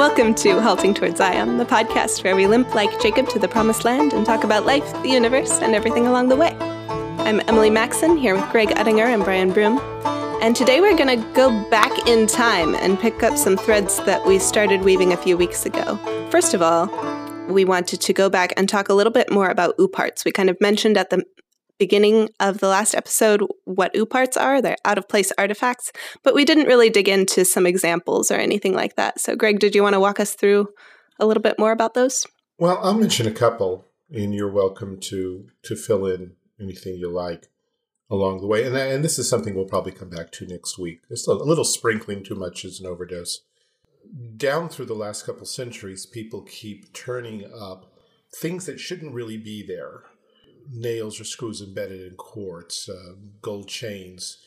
Welcome to Halting Towards Zion, the podcast where we limp like Jacob to the promised land and talk about life, the universe, and everything along the way. I'm Emily Maxon here with Greg Uttinger and Brian Broom. And today we're going to go back in time and pick up some threads that we started weaving a few weeks ago. First of all, we wanted to go back and talk a little bit more about OOPArts. We kind of mentioned at the beginning of the last episode what OOPArts are. They're out of place artifacts, but we didn't really dig into some examples or anything like that. So, Greg, did you want to walk us through a little bit more about those? Well, I'll mention a couple, and you're welcome to to fill in anything you like along the way. And, and this is something we'll probably come back to next week. It's a little sprinkling too much is an overdose. Down through the last couple centuries, people keep turning up things that shouldn't really be there nails or screws embedded in quartz, uh, gold chains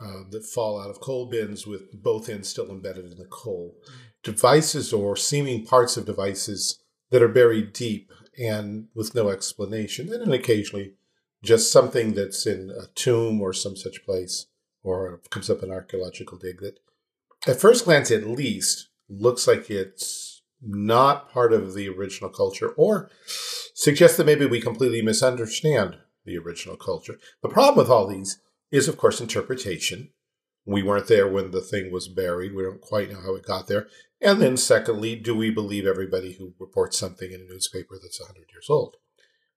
uh, that fall out of coal bins with both ends still embedded in the coal, devices or seeming parts of devices that are buried deep and with no explanation, and then occasionally just something that's in a tomb or some such place or comes up an archaeological dig that at first glance at least looks like it's not part of the original culture or suggests that maybe we completely misunderstand the original culture. The problem with all these is, of course, interpretation. We weren't there when the thing was buried. We don't quite know how it got there. And then, secondly, do we believe everybody who reports something in a newspaper that's 100 years old?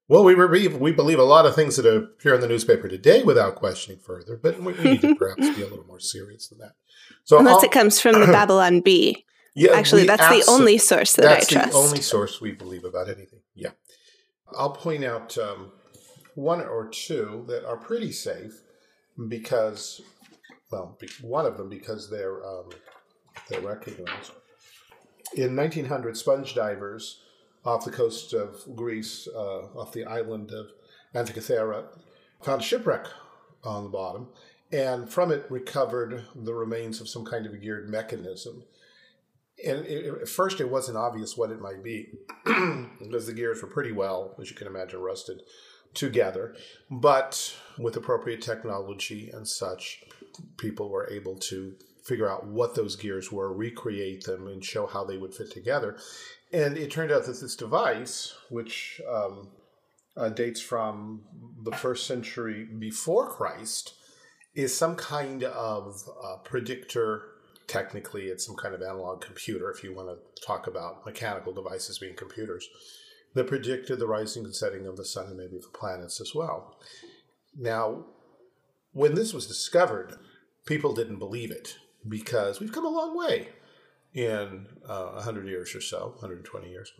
Well, we believe, we believe a lot of things that appear in the newspaper today without questioning further, but we need to perhaps be a little more serious than that. So, unless I'll, it comes from the Babylon Bee. Yeah, actually, that's the only source that I trust. That's the only source we believe about anything. Yeah, I'll point out um, one or two that are pretty safe because, well, one of them because they're um, they're recognized. In 1900, sponge divers off the coast of Greece, uh, off the island of Antikythera, found a shipwreck on the bottom, and from it recovered the remains of some kind of a geared mechanism and it, at first it wasn't obvious what it might be because the gears were pretty well, as you can imagine, rusted together. But with appropriate technology and such, people were able to figure out what those gears were, recreate them, and show how they would fit together. And it turned out that this device, which um, uh, dates from the first century before Christ, is some kind of uh, predictor technically it's some kind of analog computer if you want to talk about mechanical devices being computers that predicted the rising and setting of the sun and maybe the planets as well. Now, when this was discovered, people didn't believe it because we've come a long way in uh, 100 years or so, 120 years.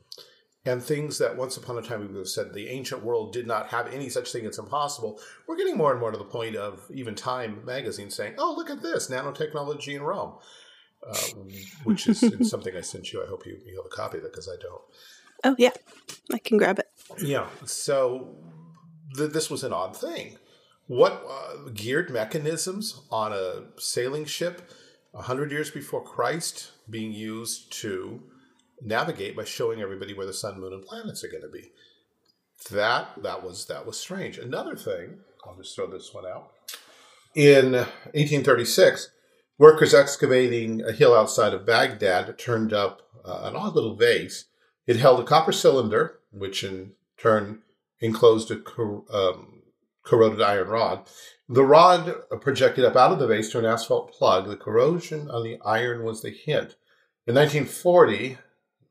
And things that once upon a time we would have said the ancient world did not have any such thing, it's impossible. We're getting more and more to the point of even Time magazine saying, oh, look at this nanotechnology in Rome uh, which is something I sent you. I hope you, you have a copy of it because I don't. Oh, yeah. I can grab it. Yeah. So th- this was an odd thing. What uh, geared mechanisms on a sailing ship 100 years before Christ being used to navigate by showing everybody where the sun, moon, and planets are going to be? That that was that was strange. Another thing, I'll just throw this one out. In 1836, Workers excavating a hill outside of Baghdad turned up uh, an odd little vase. It held a copper cylinder, which in turn enclosed a cor- um, corroded iron rod. The rod projected up out of the vase to an asphalt plug. The corrosion on the iron was the hint. In 1940,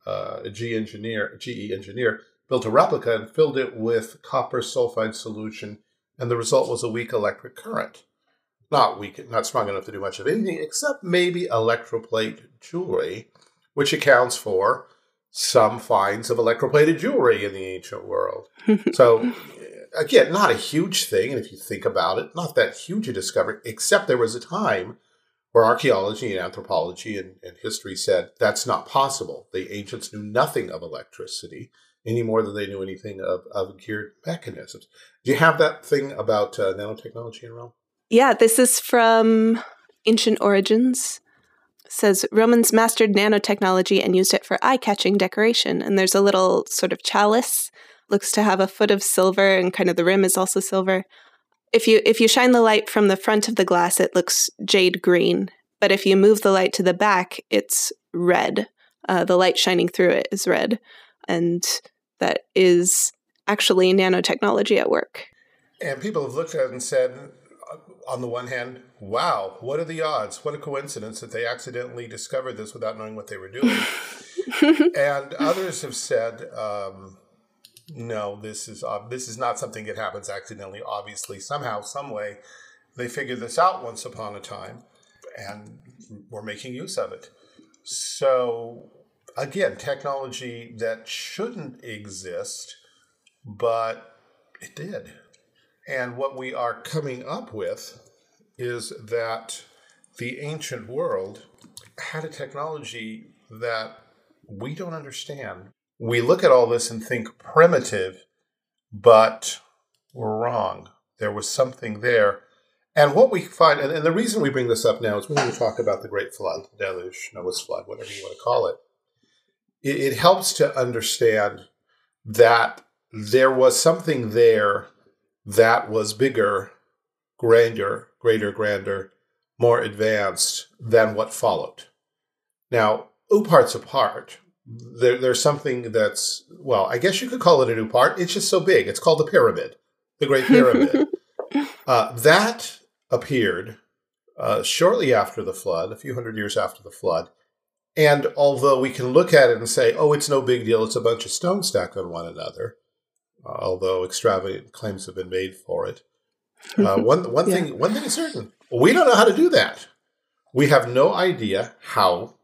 uh, a G engineer, a GE engineer built a replica and filled it with copper sulfide solution, and the result was a weak electric current not weak, not strong enough to do much of anything except maybe electroplate jewelry, which accounts for some finds of electroplated jewelry in the ancient world. so, again, not a huge thing. And if you think about it, not that huge a discovery, except there was a time where archaeology and anthropology and, and history said that's not possible. The ancients knew nothing of electricity any more than they knew anything of, of geared mechanisms. Do you have that thing about uh, nanotechnology in Rome? Yeah, this is from Ancient Origins. It says Romans mastered nanotechnology and used it for eye-catching decoration. And there's a little sort of chalice, looks to have a foot of silver, and kind of the rim is also silver. If you if you shine the light from the front of the glass, it looks jade green. But if you move the light to the back, it's red. uh, the light shining through it is red. And that is actually nanotechnology at work. And people have looked at it and said, on the one hand, wow, what are the odds? What a coincidence that they accidentally discovered this without knowing what they were doing. and others have said, um, no, this is uh, this is not something that happens accidentally. Obviously, somehow, some way, they figured this out once upon a time, and we're making use of it. So, again, technology that shouldn't exist, but it did. And what we are coming up with is that the ancient world had a technology that we don't understand. We look at all this and think primitive, but we're wrong. There was something there. And what we find, and, and the reason we bring this up now is when we talk about the Great Flood, the deluge, Noah's Flood, whatever you want to call it, it, it helps to understand that there was something there that was bigger, grander, greater, grander, more advanced than what followed. Now, OOPArts apart. There, there's something that's, well, I guess you could call it a new part. It's just so big. It's called the pyramid, the Great Pyramid. uh, that appeared uh, shortly after the flood, a few hundred years after the flood. And although we can look at it and say, oh, it's no big deal, it's a bunch of stones stacked on one another, uh, although extravagant claims have been made for it. Uh, one one yeah. thing one thing is certain: we don't know how to do that. We have no idea how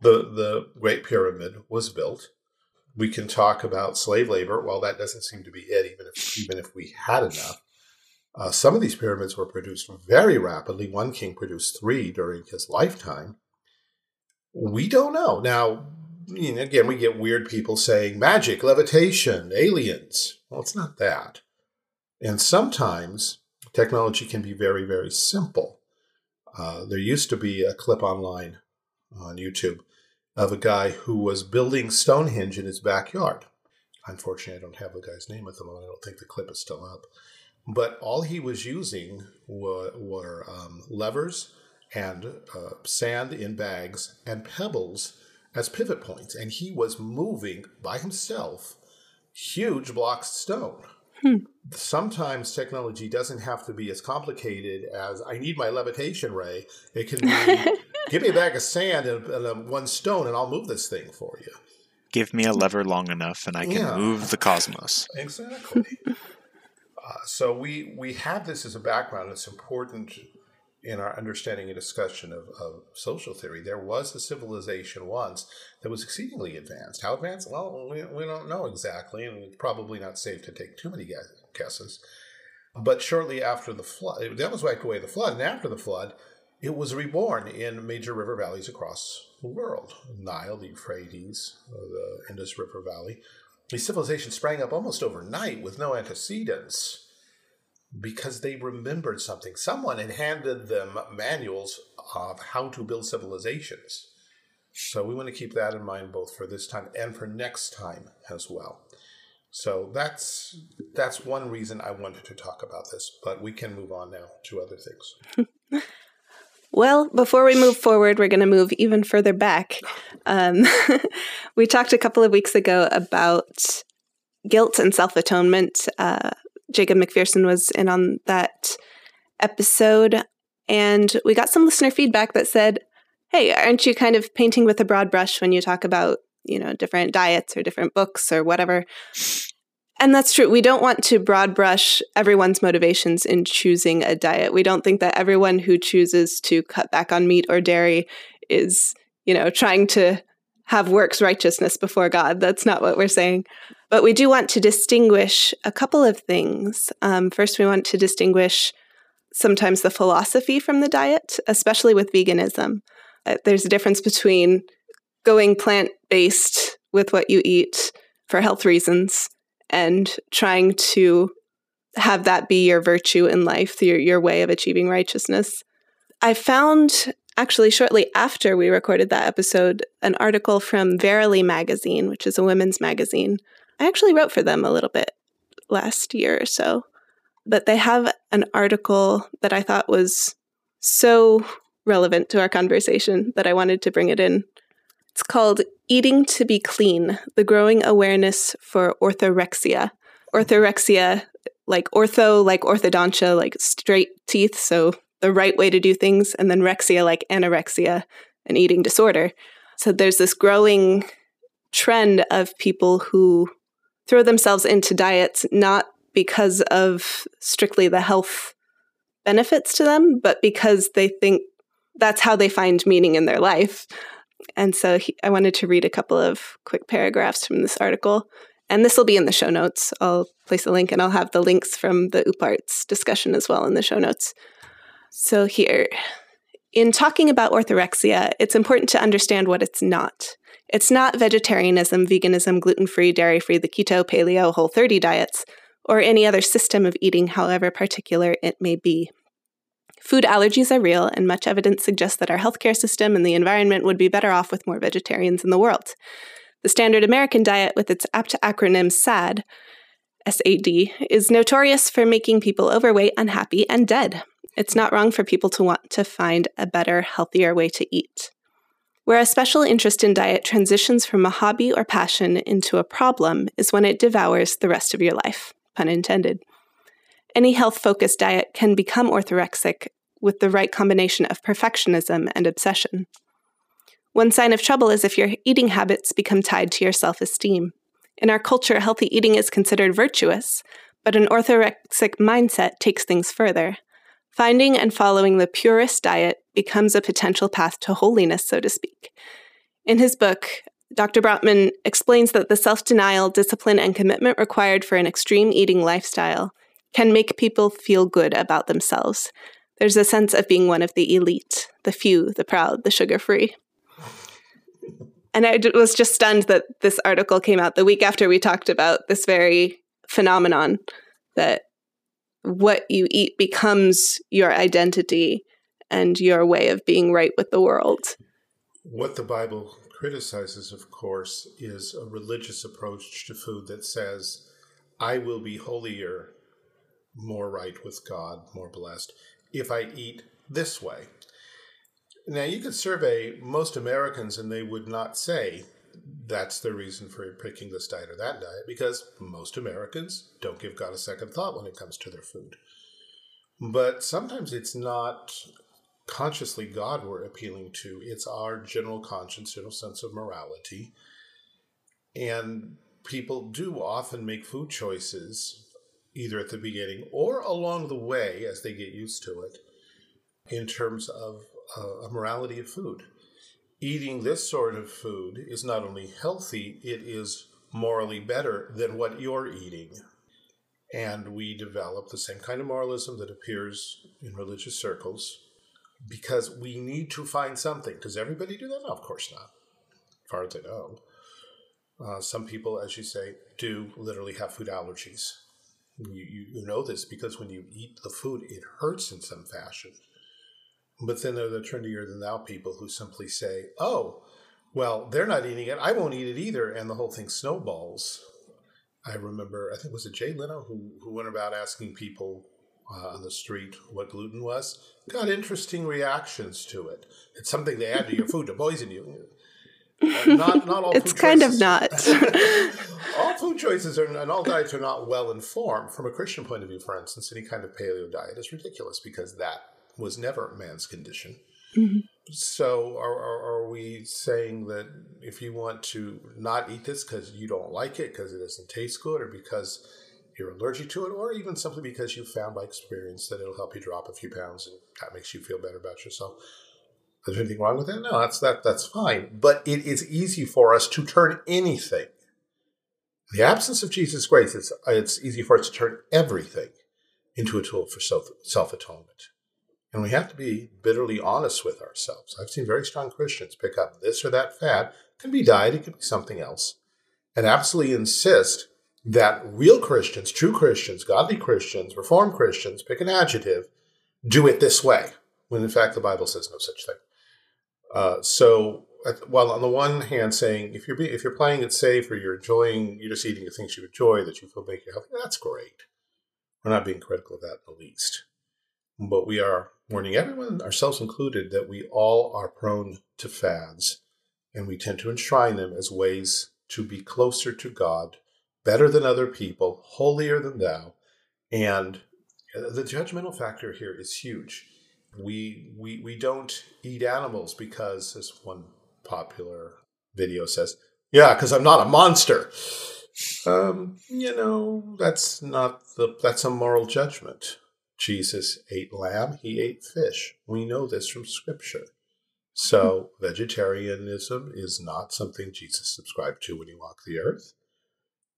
the the Great Pyramid was built. We can talk about slave labor. Well, that doesn't seem to be it. Even if even if we had enough, uh, some of these pyramids were produced very rapidly. One king produced three during his lifetime. We don't know now you know, again, we get weird people saying magic, levitation, aliens. Well, it's not that. And sometimes technology can be very, very simple. Uh, there used to be a clip online on YouTube of a guy who was building Stonehenge in his backyard. Unfortunately, I don't have the guy's name at the moment. I don't think the clip is still up. But all he was using were, were um, levers and uh, sand in bags and pebbles as pivot points, and he was moving by himself huge blocks of stone. Hmm. Sometimes technology doesn't have to be as complicated as I need my levitation ray. It can be give me a bag of sand and, and one stone, and I'll move this thing for you. Give me a lever long enough, and I can yeah. move the cosmos. Exactly. uh, so we we have this as a background. It's important in our understanding and discussion of, of, social theory, there was a civilization once that was exceedingly advanced. How advanced? Well, we, we don't know exactly, and it's probably not safe to take too many guesses. But shortly after the flood, that was wiped away the flood, and after the flood, it was reborn in major river valleys across the world Nile, the Euphrates, uh, the Indus River Valley. These civilizations sprang up almost overnight with no antecedents because they remembered something. Someone had handed them manuals of how to build civilizations. So we want to keep that in mind both for this time and for next time as well. So that's that's one reason I wanted to talk about this, but we can move on now to other things. well, before we move forward, we're going to move even further back. Um, we talked a couple of weeks ago about guilt and self atonement. Uh, Jacob McPherson was in on that episode. And we got some listener feedback that said, hey, aren't you kind of painting with a broad brush when you talk about, you know, different diets or different books or whatever? And that's true. We don't want to broad brush everyone's motivations in choosing a diet. We don't think that everyone who chooses to cut back on meat or dairy is, you know, trying to have works righteousness before God. That's not what we're saying. But we do want to distinguish a couple of things. Um, first, we want to distinguish sometimes the philosophy from the diet, especially with veganism. Uh, there's a difference between going plant based with what you eat for health reasons and trying to have that be your virtue in life, your, your way of achieving righteousness. I found actually shortly after we recorded that episode an article from Verily magazine, which is a women's magazine, I actually wrote for them a little bit last year or so, but they have an article that I thought was so relevant to our conversation that I wanted to bring it in. It's called Eating to Be Clean The Growing Awareness for Orthorexia. Orthorexia, like ortho, like orthodontia, like straight teeth, so the right way to do things, and then rexia, like anorexia, an eating disorder. So there's this growing trend of people who throw themselves into diets not because of strictly the health benefits to them, but because they think that's how they find meaning in their life. And so he, I wanted to read a couple of quick paragraphs from this article. And this will be in the show notes. I'll place a link and I'll have the links from the OOPArts discussion as well in the show notes. So here, in talking about orthorexia, it's important to understand what it's not. It's not vegetarianism, veganism, gluten free, dairy free, the keto, paleo, whole 30 diets, or any other system of eating, however particular it may be. Food allergies are real, and much evidence suggests that our healthcare system and the environment would be better off with more vegetarians in the world. The standard American diet, with its apt acronym SAD, SAD, is notorious for making people overweight, unhappy, and dead. It's not wrong for people to want to find a better, healthier way to eat. Where a special interest in diet transitions from a hobby or passion into a problem is when it devours the rest of your life, pun intended. Any health focused diet can become orthorexic with the right combination of perfectionism and obsession. One sign of trouble is if your eating habits become tied to your self esteem. In our culture, healthy eating is considered virtuous, but an orthorexic mindset takes things further. Finding and following the purest diet becomes a potential path to holiness, so to speak. In his book, Dr. Bratman explains that the self denial, discipline, and commitment required for an extreme eating lifestyle can make people feel good about themselves. There's a sense of being one of the elite, the few, the proud, the sugar free. And I was just stunned that this article came out the week after we talked about this very phenomenon that what you eat becomes your identity and your way of being right with the world. What the Bible criticizes, of course, is a religious approach to food that says, I will be holier, more right with God, more blessed, if I eat this way. Now, you could survey most Americans and they would not say that's the reason for picking this diet or that diet because most Americans don't give God a second thought when it comes to their food. But sometimes it's not consciously God we're appealing to, it's our general conscience, general sense of morality. And people do often make food choices either at the beginning or along the way as they get used to it in terms of uh, a morality of food eating this sort of food is not only healthy, it is morally better than what you're eating. And we develop the same kind of moralism that appears in religious circles because we need to find something. Does everybody do that? No, of course not. As far as I know. Uh, some people, as you say, do literally have food allergies. You, you, you know this because when you eat the food, it hurts in some fashion. But then there are the trendier than thou people who simply say, oh, well, they're not eating it. I won't eat it either. And the whole thing snowballs. I remember, I think was it Jay Leno who, who went about asking people uh, on the street what gluten was. Got interesting reactions to it. It's something they add to your food to poison you. Not, not all it's kind choices. of not. all food choices are, and all diets are not well informed. From a Christian point of view, for instance, any kind of paleo diet is ridiculous because that was never man's condition. Mm-hmm. So, are, are, are, we saying that if you want to not eat this because you don't like it, because it doesn't taste good, or because you're allergic to it, or even simply because you found by experience that it'll help you drop a few pounds and that makes you feel better about yourself? Is there anything wrong with that? No, that's that. That's fine. But it is easy for us to turn anything. In the absence of Jesus' grace, it's it's easy for us to turn everything into a tool for self self atonement. And we have to be bitterly honest with ourselves. I've seen very strong Christians pick up this or that fad. It can be diet, it can be something else. And absolutely insist that real Christians, true Christians, godly Christians, reformed Christians, pick an adjective, do it this way, when in fact the Bible says no such thing. Uh, so, while on the one hand saying if you're be, if you're playing it safe or you're enjoying, you're just eating the things you enjoy that you feel make you healthy, that's great. We're not being critical of that in the least, but we are warning everyone, ourselves included, that we all are prone to fads. and we tend to enshrine them as ways to be closer to God, better than other people, holier than thou. And the judgmental factor here is huge. We, we, we don't eat animals because, as one popular video says, yeah, because I'm not a monster. Um, you know, that's not the that's a moral judgment. Jesus ate lamb, he ate fish. We know this from scripture. So vegetarianism is not something Jesus subscribed to when he walked the earth.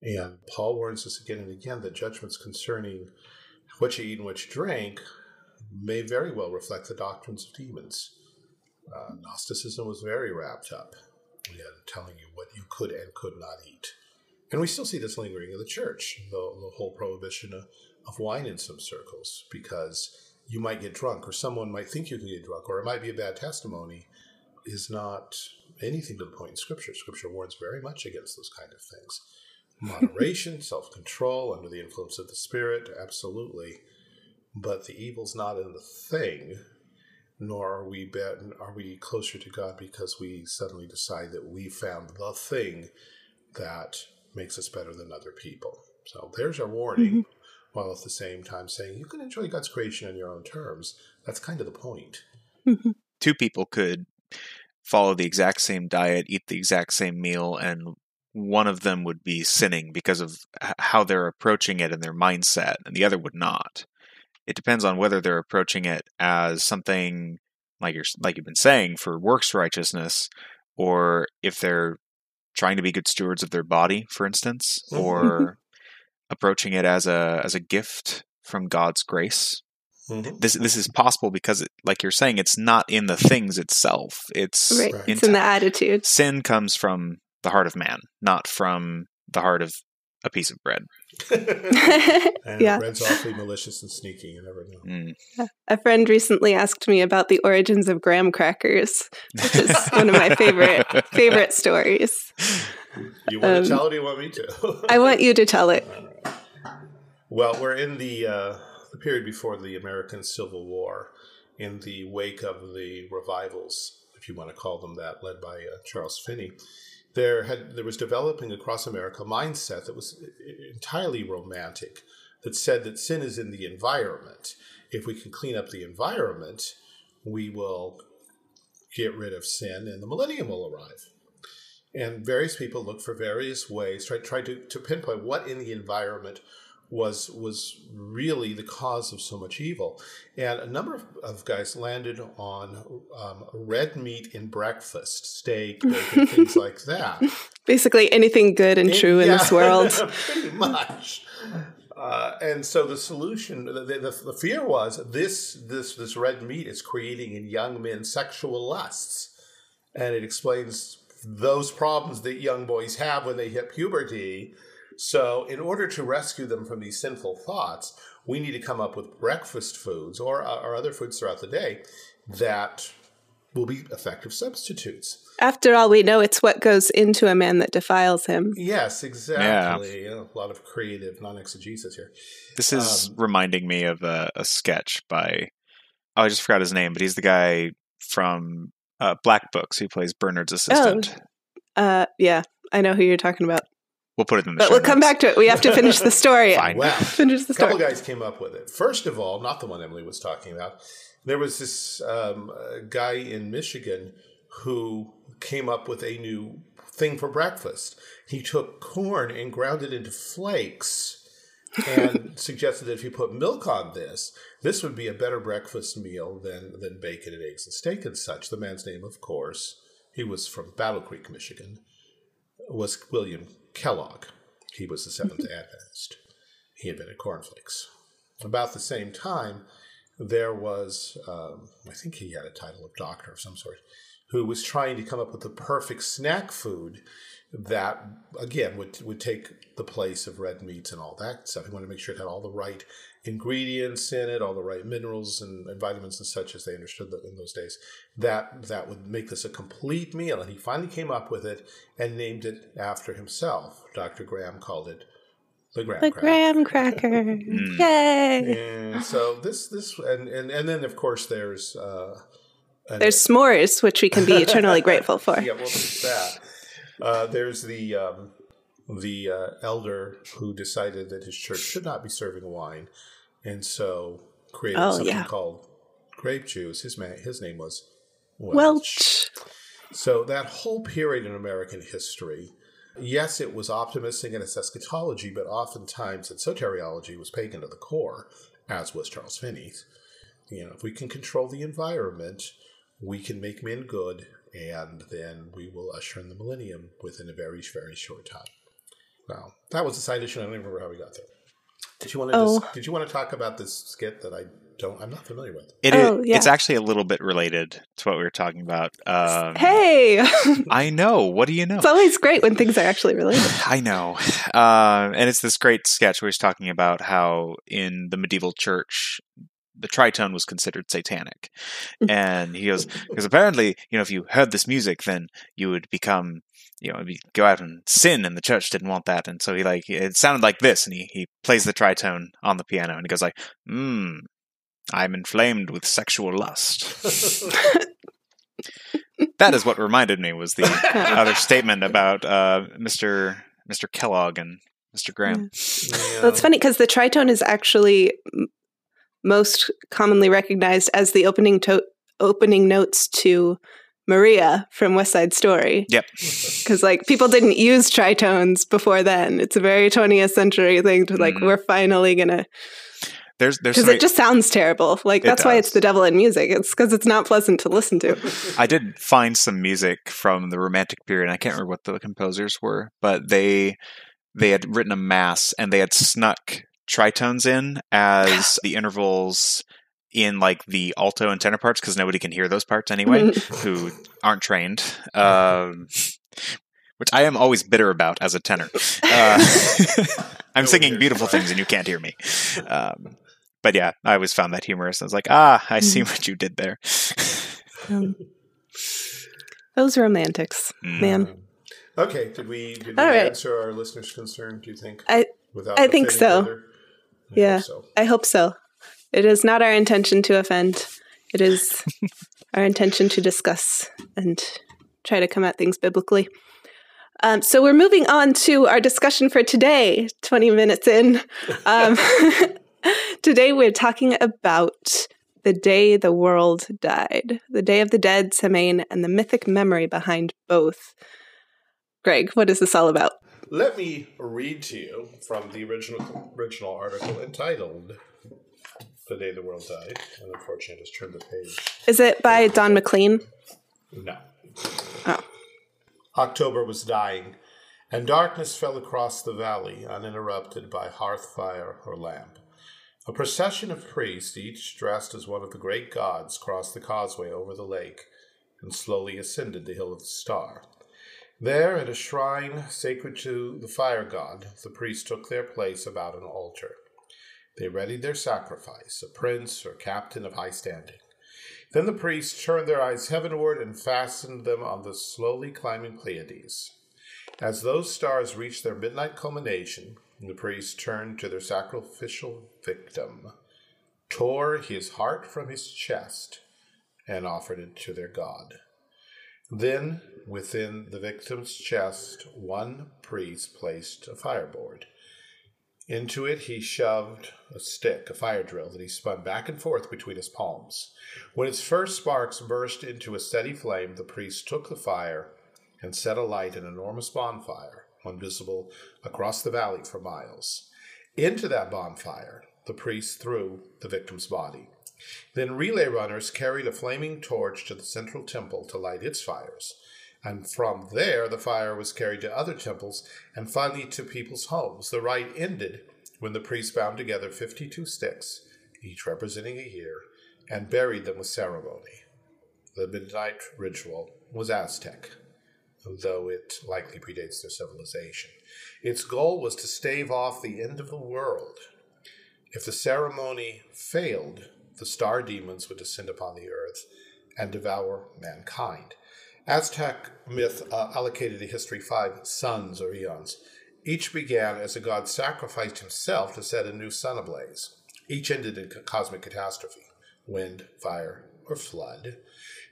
And Paul warns us again and again that judgments concerning what you eat and what you drink may very well reflect the doctrines of demons. Uh, Gnosticism was very wrapped up in telling you what you could and could not eat. And we still see this lingering in the church, the, the whole prohibition of, of wine in some circles, because you might get drunk, or someone might think you can get drunk, or it might be a bad testimony, is not anything to the point in Scripture. Scripture warns very much against those kind of things. Moderation, self control, under the influence of the Spirit, absolutely. But the evil's not in the thing, nor are we bet, are we closer to God because we suddenly decide that we found the thing that makes us better than other people. So there's our warning, mm-hmm. while at the same time saying you can enjoy God's creation on your own terms. That's kind of the point. Mm-hmm. Two people could follow the exact same diet, eat the exact same meal, and one of them would be sinning because of how they're approaching it and their mindset, and the other would not. It depends on whether they're approaching it as something like you're like you've been saying for works righteousness, or if they're trying to be good stewards of their body, for instance, mm-hmm. or approaching it as a as a gift from God's grace. Mm-hmm. This this is possible because, it, like you're saying, it's not in the things itself. It's right. it's in the attitude. Sin comes from the heart of man, not from the heart of a piece of bread. and yeah. bread's awfully malicious and sneaky. You never know. Mm. A friend recently asked me about the origins of graham crackers, which is one of my favorite favorite stories. You want um, to tell it? Or you want me to? I want you to tell it. Right. Well, we're in the uh, the period before the American Civil War, in the wake of the revivals, if you want to call them that, led by uh, Charles Finney there had there was developing across America a mindset that was entirely romantic, that said that sin is in the environment. If we can clean up the environment, we will get rid of sin, and the millennium will arrive. And various people look for various ways, try try to, to pinpoint what in the environment was was really the cause of so much evil. And a number of, of guys landed on um, red meat in breakfast, steak, bacon, things like that. Basically, anything good and, true in this world. pretty much. Uh, and so the solution, the, the, the, fear was this this this red meat is creating in young men sexual lusts, and it explains those problems that young boys have when they hit puberty so, in order to rescue them from these sinful thoughts, we need to come up with breakfast foods or, uh, or other foods throughout the day that will be effective substitutes. After all, we know it's what goes into a man that defiles him. Yes, exactly. Yeah. a lot of creative non exegesis here. This is um, reminding me of a, a, sketch by, oh, I just forgot his name, but he's the guy from uh, Black Books who plays Bernard's assistant. Oh, uh, yeah, I know who you're talking about. We'll put it in the But we'll notes. come back to it. We have to finish the story. Fine. Well, finish the story. A couple guys came up with it. First of all, not the one Emily was talking about. There was this um, guy in Michigan who came up with a new thing for breakfast. He took corn and ground it into flakes and suggested that if you put milk on this, this would be a better breakfast meal than, than bacon and eggs and steak and such. The man's name, of course, he was from Battle Creek, Michigan, was William Kellogg. He was the Seventh Adventist. He invented cornflakes. About the same time, there was, um, I think he had a title of doctor of some sort, who was trying to come up with the perfect snack food that, again, would, would take the place of red meats and all that stuff. He wanted to make sure it had all the right ingredients in it, all the right minerals and, and vitamins and such as they understood in those days. That that would make this a complete meal. And he finally came up with it and named it after himself. Dr. Graham called it the graham the cracker. graham cracker. Yay! And so this this and, and and then of course there's uh, And- There's s'mores, which we can be eternally grateful for. yeah, well, there's that. Uh, there's the um, the uh, elder who decided that his church should not be serving wine, and so created Oh, something yeah. called grape juice. His man, his name was Welch. So that whole period in American history, yes, it was optimistic in its eschatology, but oftentimes its soteriology was pagan to the core, as was Charles Finney's. You know, if we can control the environment, we can make men good, and then we will usher in the millennium within a very, very short time. Wow, that was a side issue. I don't even remember how we got there. Did you want to? Oh. Dis- did you want to talk about this skit that I don't? I'm not familiar with. It is, Oh, yeah. It's actually a little bit related to what we were talking about. Um, Hey, I know. What do you know? it's always great when things are actually related. I know. Uh, and it's this great sketch where he's talking about how in the medieval church, the tritone was considered satanic. And he goes, because apparently, you know, if you heard this music, then you would become, you know, you'd go out and sin, and the church didn't want that. And so he, like, it sounded like this, and he, he plays the tritone on the piano, and he goes, like, hmm, I'm inflamed with sexual lust. that is what reminded me was the other statement about uh, Mr. Mr. Kellogg and Mr. Graham. Well, it's funny because the tritone is actually m- most commonly recognized as the opening to- opening notes to Maria from West Side Story. Yep. Because like people didn't use tritones before then. It's a very 20th century thing to like Mhm. we're finally gonna There's there's because it just sounds terrible. Like It that's why it's the devil in music. It's because it's not pleasant to listen to. I did find some music from the Romantic period. I can't remember what the composers were, but they they had written a mass and they had snuck tritones in as the intervals in like the alto and tenor parts because nobody can hear those parts anyway who aren't trained. Um, which I am always bitter about as a tenor. Uh, I'm singing beautiful things and you can't hear me. Um, but yeah, I always found that humorous. I was like, ah, I see what you did there. Um, those romantics, Mm. man. Okay, did we did we All right. answer our listeners' concern? Do you think? I- Without I think so. further? I Yeah. hope so. I hope so. It is not our intention to offend. It is our intention to discuss and try to come at things biblically. Um, so we're moving on to our discussion for today, 20 minutes in. Um, today we're talking about the day the world died, the Day of the Dead, Samhain, and the mythic memory behind both. Greg, what is this all about? Let me read to you from the original original article entitled "The Day the World Died." And unfortunately, I just turned the page. Is it by Don McLean? No. Oh. October was dying, and darkness fell across the valley, uninterrupted by hearth fire or lamp. A procession of priests, each dressed as one of the great gods, crossed the causeway over the lake and slowly ascended the hill of the star. There, at a shrine sacred to the fire god, the priests took their place about an altar. They readied their sacrifice, a prince or captain of high standing. Then the priests turned their eyes heavenward and fastened them on the slowly climbing Pleiades. As those stars reached their midnight culmination, the priests turned to their sacrificial victim, tore his heart from his chest, and offered it to their god. Then, within the victim's chest, one priest placed a fireboard. Into it he shoved a stick, a fire drill, that he spun back and forth between his palms. When its first sparks burst into a steady flame, the priest took the fire and set alight an enormous bonfire, visible across the valley for miles. Into that bonfire, the priest threw the victim's body. Then relay runners carried a flaming torch to the central temple to light its fires. And from there, the fire was carried to other temples and finally to people's homes. The rite ended when the priest bound together 52 sticks, each representing a year, and buried them with ceremony. The midnight ritual was Aztec, though it likely predates their civilization. Its goal was to stave off the end of the world. If the ceremony failed, the star demons would descend upon the earth and devour mankind. Aztec myth uh, allocated to history five suns or eons. Each began as a god sacrificed himself to set a new sun ablaze. Each ended in co- cosmic catastrophe wind, fire, or flood.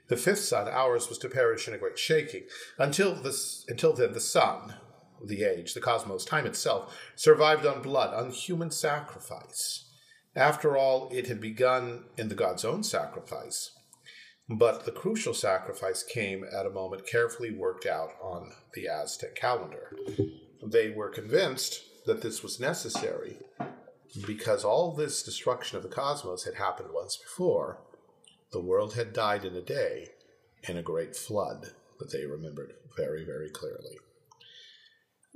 The fifth sun, ours, was to perish in a great shaking. Until this, until then, the sun, the age, the cosmos, time itself, survived on blood, on human sacrifice. After all, it had begun in the god's own sacrifice. But the crucial sacrifice came at a moment carefully worked out on the Aztec calendar. They were convinced that this was necessary because all this destruction of the cosmos had happened once before. The world had died in a day in a great flood that they remembered very, very clearly.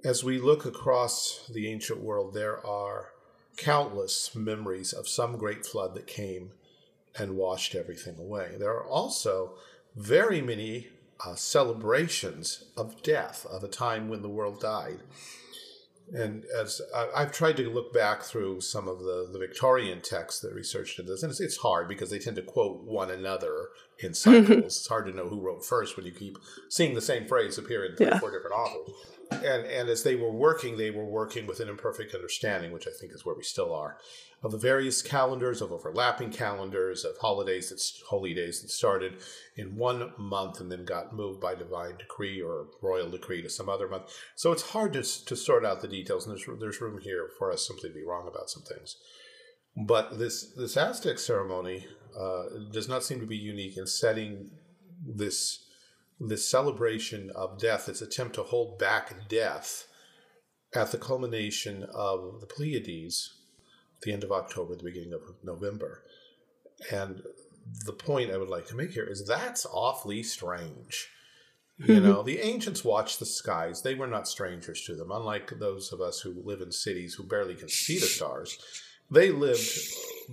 As we look across the ancient world, there are countless memories of some great flood that came and washed everything away. There are also very many uh, celebrations of death, of a time when the world died. And as I, have tried to look back through some of the, the Victorian texts that researched this, and it's, it's hard because they tend to quote one another in cycles. it's hard to know who wrote first when you keep seeing the same phrase appear in three yeah. four different authors and and as they were working, they were working with an imperfect understanding, which I think is where we still are, of the various calendars, of overlapping calendars, of holidays that holy days that started in one month and then got moved by divine decree or royal decree to some other month. So it's hard to to sort out the details, and there's there's room here for us simply to be wrong about some things. But this this Aztec ceremony uh, does not seem to be unique in setting this this celebration of death, this attempt to hold back death at the culmination of the Pleiades, the end of October, the beginning of November. And the point I would like to make here is that's awfully strange. You mm-hmm. know, the ancients watched the skies. They were not strangers to them. Unlike those of us who live in cities who barely can see the stars, they lived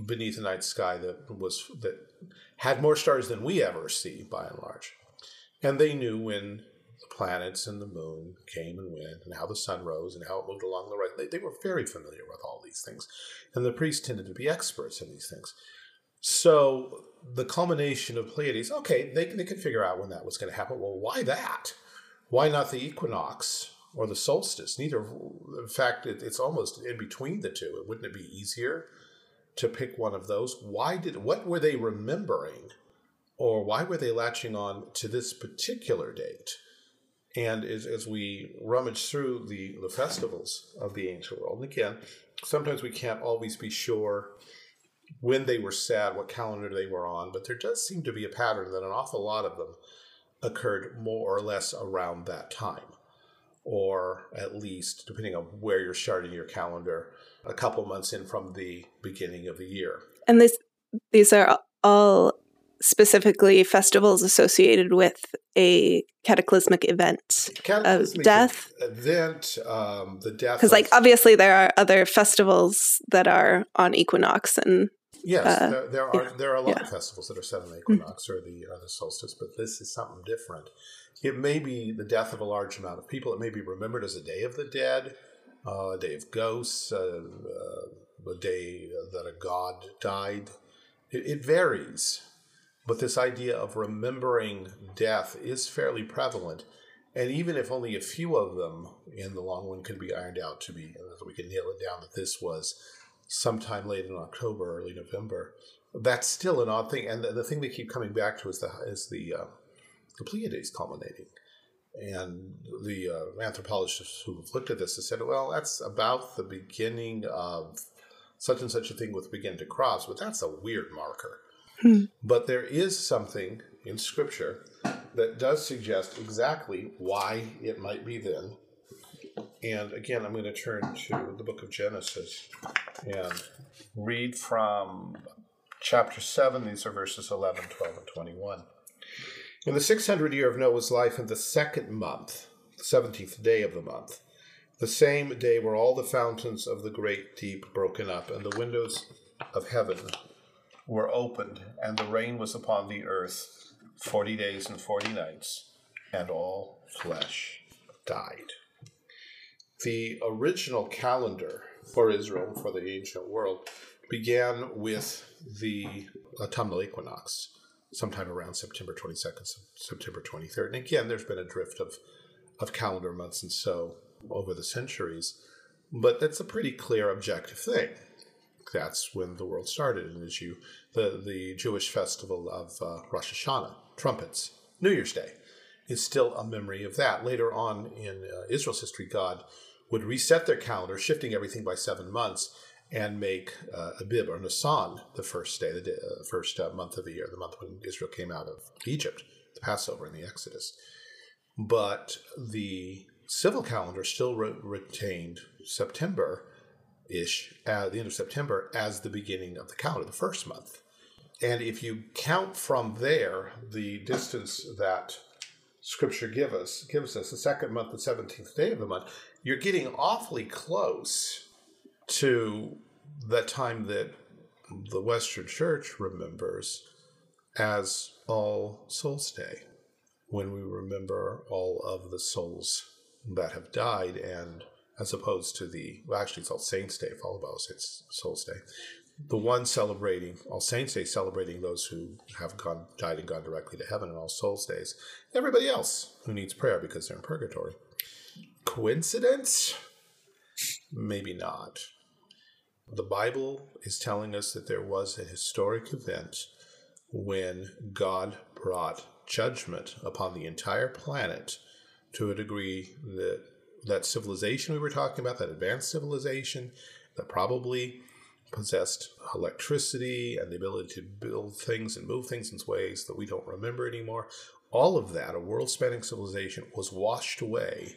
beneath a night sky that was that had more stars than we ever see by and large. And they knew when the planets and the moon came and went, and how the sun rose, and how it moved along the right. They, they were very familiar with all these things. And the priests tended to be experts in these things. So the culmination of Pleiades, okay, they, they could figure out when that was going to happen. Well, why that? Why not the equinox or the solstice? Neither. In fact, it, it's almost in between the two. Wouldn't it be easier to pick one of those? Why did? What were they remembering? Or why were they latching on to this particular date? And as, as we rummage through the, the festivals of the ancient world, and again, sometimes we can't always be sure when they were sad, what calendar they were on, but there does seem to be a pattern that an awful lot of them occurred more or less around that time, or at least, depending on where you're starting your calendar, a couple months in from the beginning of the year. And this, these are all specifically festivals associated with a cataclysmic event cataclysmic of death event um, the death because like obviously there are other festivals that are on equinox and yes uh, there, there, are yeah, there are a lot yeah. of festivals that are set on the mm-hmm. equinox mm-hmm. or the or the solstice but this is something different it may be the death of a large amount of people it may be remembered as a day of the dead uh, a day of ghosts uh, uh a day that a god died it, it varies but this idea of remembering death is fairly prevalent. And even if only a few of them in the long run could be ironed out to be, we can nail it down that this was sometime late in October, early November, that's still an odd thing. And the, the thing they keep coming back to is the is the uh, the Pleiades culminating. And the uh, anthropologists who have looked at this have said, well, that's about the beginning of such and such a thing with begin to cross, but that's a weird marker. Hmm. But there is something in Scripture that does suggest exactly why it might be then. And again, I'm going to turn to the book of Genesis and read from chapter 7. These are verses 11, 12, and 21. In the 600 year of Noah's life, in the second month, the 17th day of the month, the same day were all the fountains of the great deep broken up, and the windows of heaven were opened, and the rain was upon the earth forty days and forty nights, and all flesh died. The original calendar for Israel, for the ancient world, began with the autumnal equinox, sometime around September 22nd, September 23rd. And again, there's been a drift of, of calendar months and so over the centuries, but that's a pretty clear objective thing that's when the world started. And as you, the, the Jewish festival of uh, Rosh Hashanah trumpets. New Year's Day is still a memory of that. Later on in uh, Israel's history, God would reset their calendar, shifting everything by seven months, and make uh, Abib or Nisan the first day, the day, uh, first uh, month of the year, the month when Israel came out of Egypt, the Passover and the Exodus. But the civil calendar still re- retained September ish, at the end of September, as the beginning of the calendar, the first month. And if you count from there the distance that Scripture give us, gives us, the second month, the 17th day of the month, you're getting awfully close to the time that the Western Church remembers as All Souls Day, when we remember all of the souls that have died, and as opposed to the, well, actually, it's All Saints Day, followed by All Saints Souls Day. The one celebrating All Saints Day, celebrating those who have gone, died and gone directly to heaven, and All Souls Days. Everybody else who needs prayer because they're in purgatory. Coincidence? Maybe not. The Bible is telling us that there was a historic event when God brought judgment upon the entire planet to a degree that that civilization we were talking about, that advanced civilization that probably possessed electricity and the ability to build things and move things in ways that we don't remember anymore, all of that, a world spanning civilization, was washed away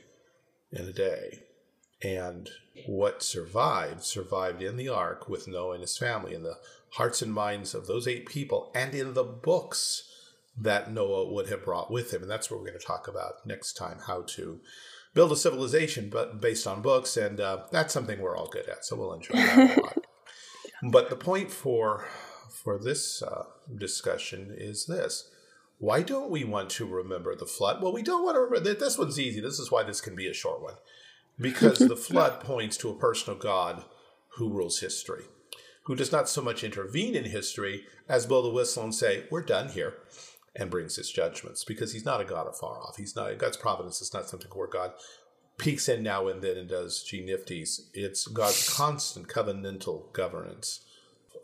in a day. And what survived, survived in the ark with Noah and his family, in the hearts and minds of those eight people, and in the books that Noah would have brought with him. And that's what we're going to talk about next time how to build a civilization, but based on books. And uh, that's something we're all good at. So we'll enjoy that a lot. But the point for for this uh, discussion is this why don't we want to remember the flood? Well, we don't want to remember. that. This one's easy. This is why this can be a short one. Because the flood points to a personal God who rules history, who does not so much intervene in history as blow the whistle and say, we're done here, and brings his judgments. Because he's not a God afar off. He's not, God's providence is not something where God peeks in now and then and does G nifties. It's God's constant covenantal governance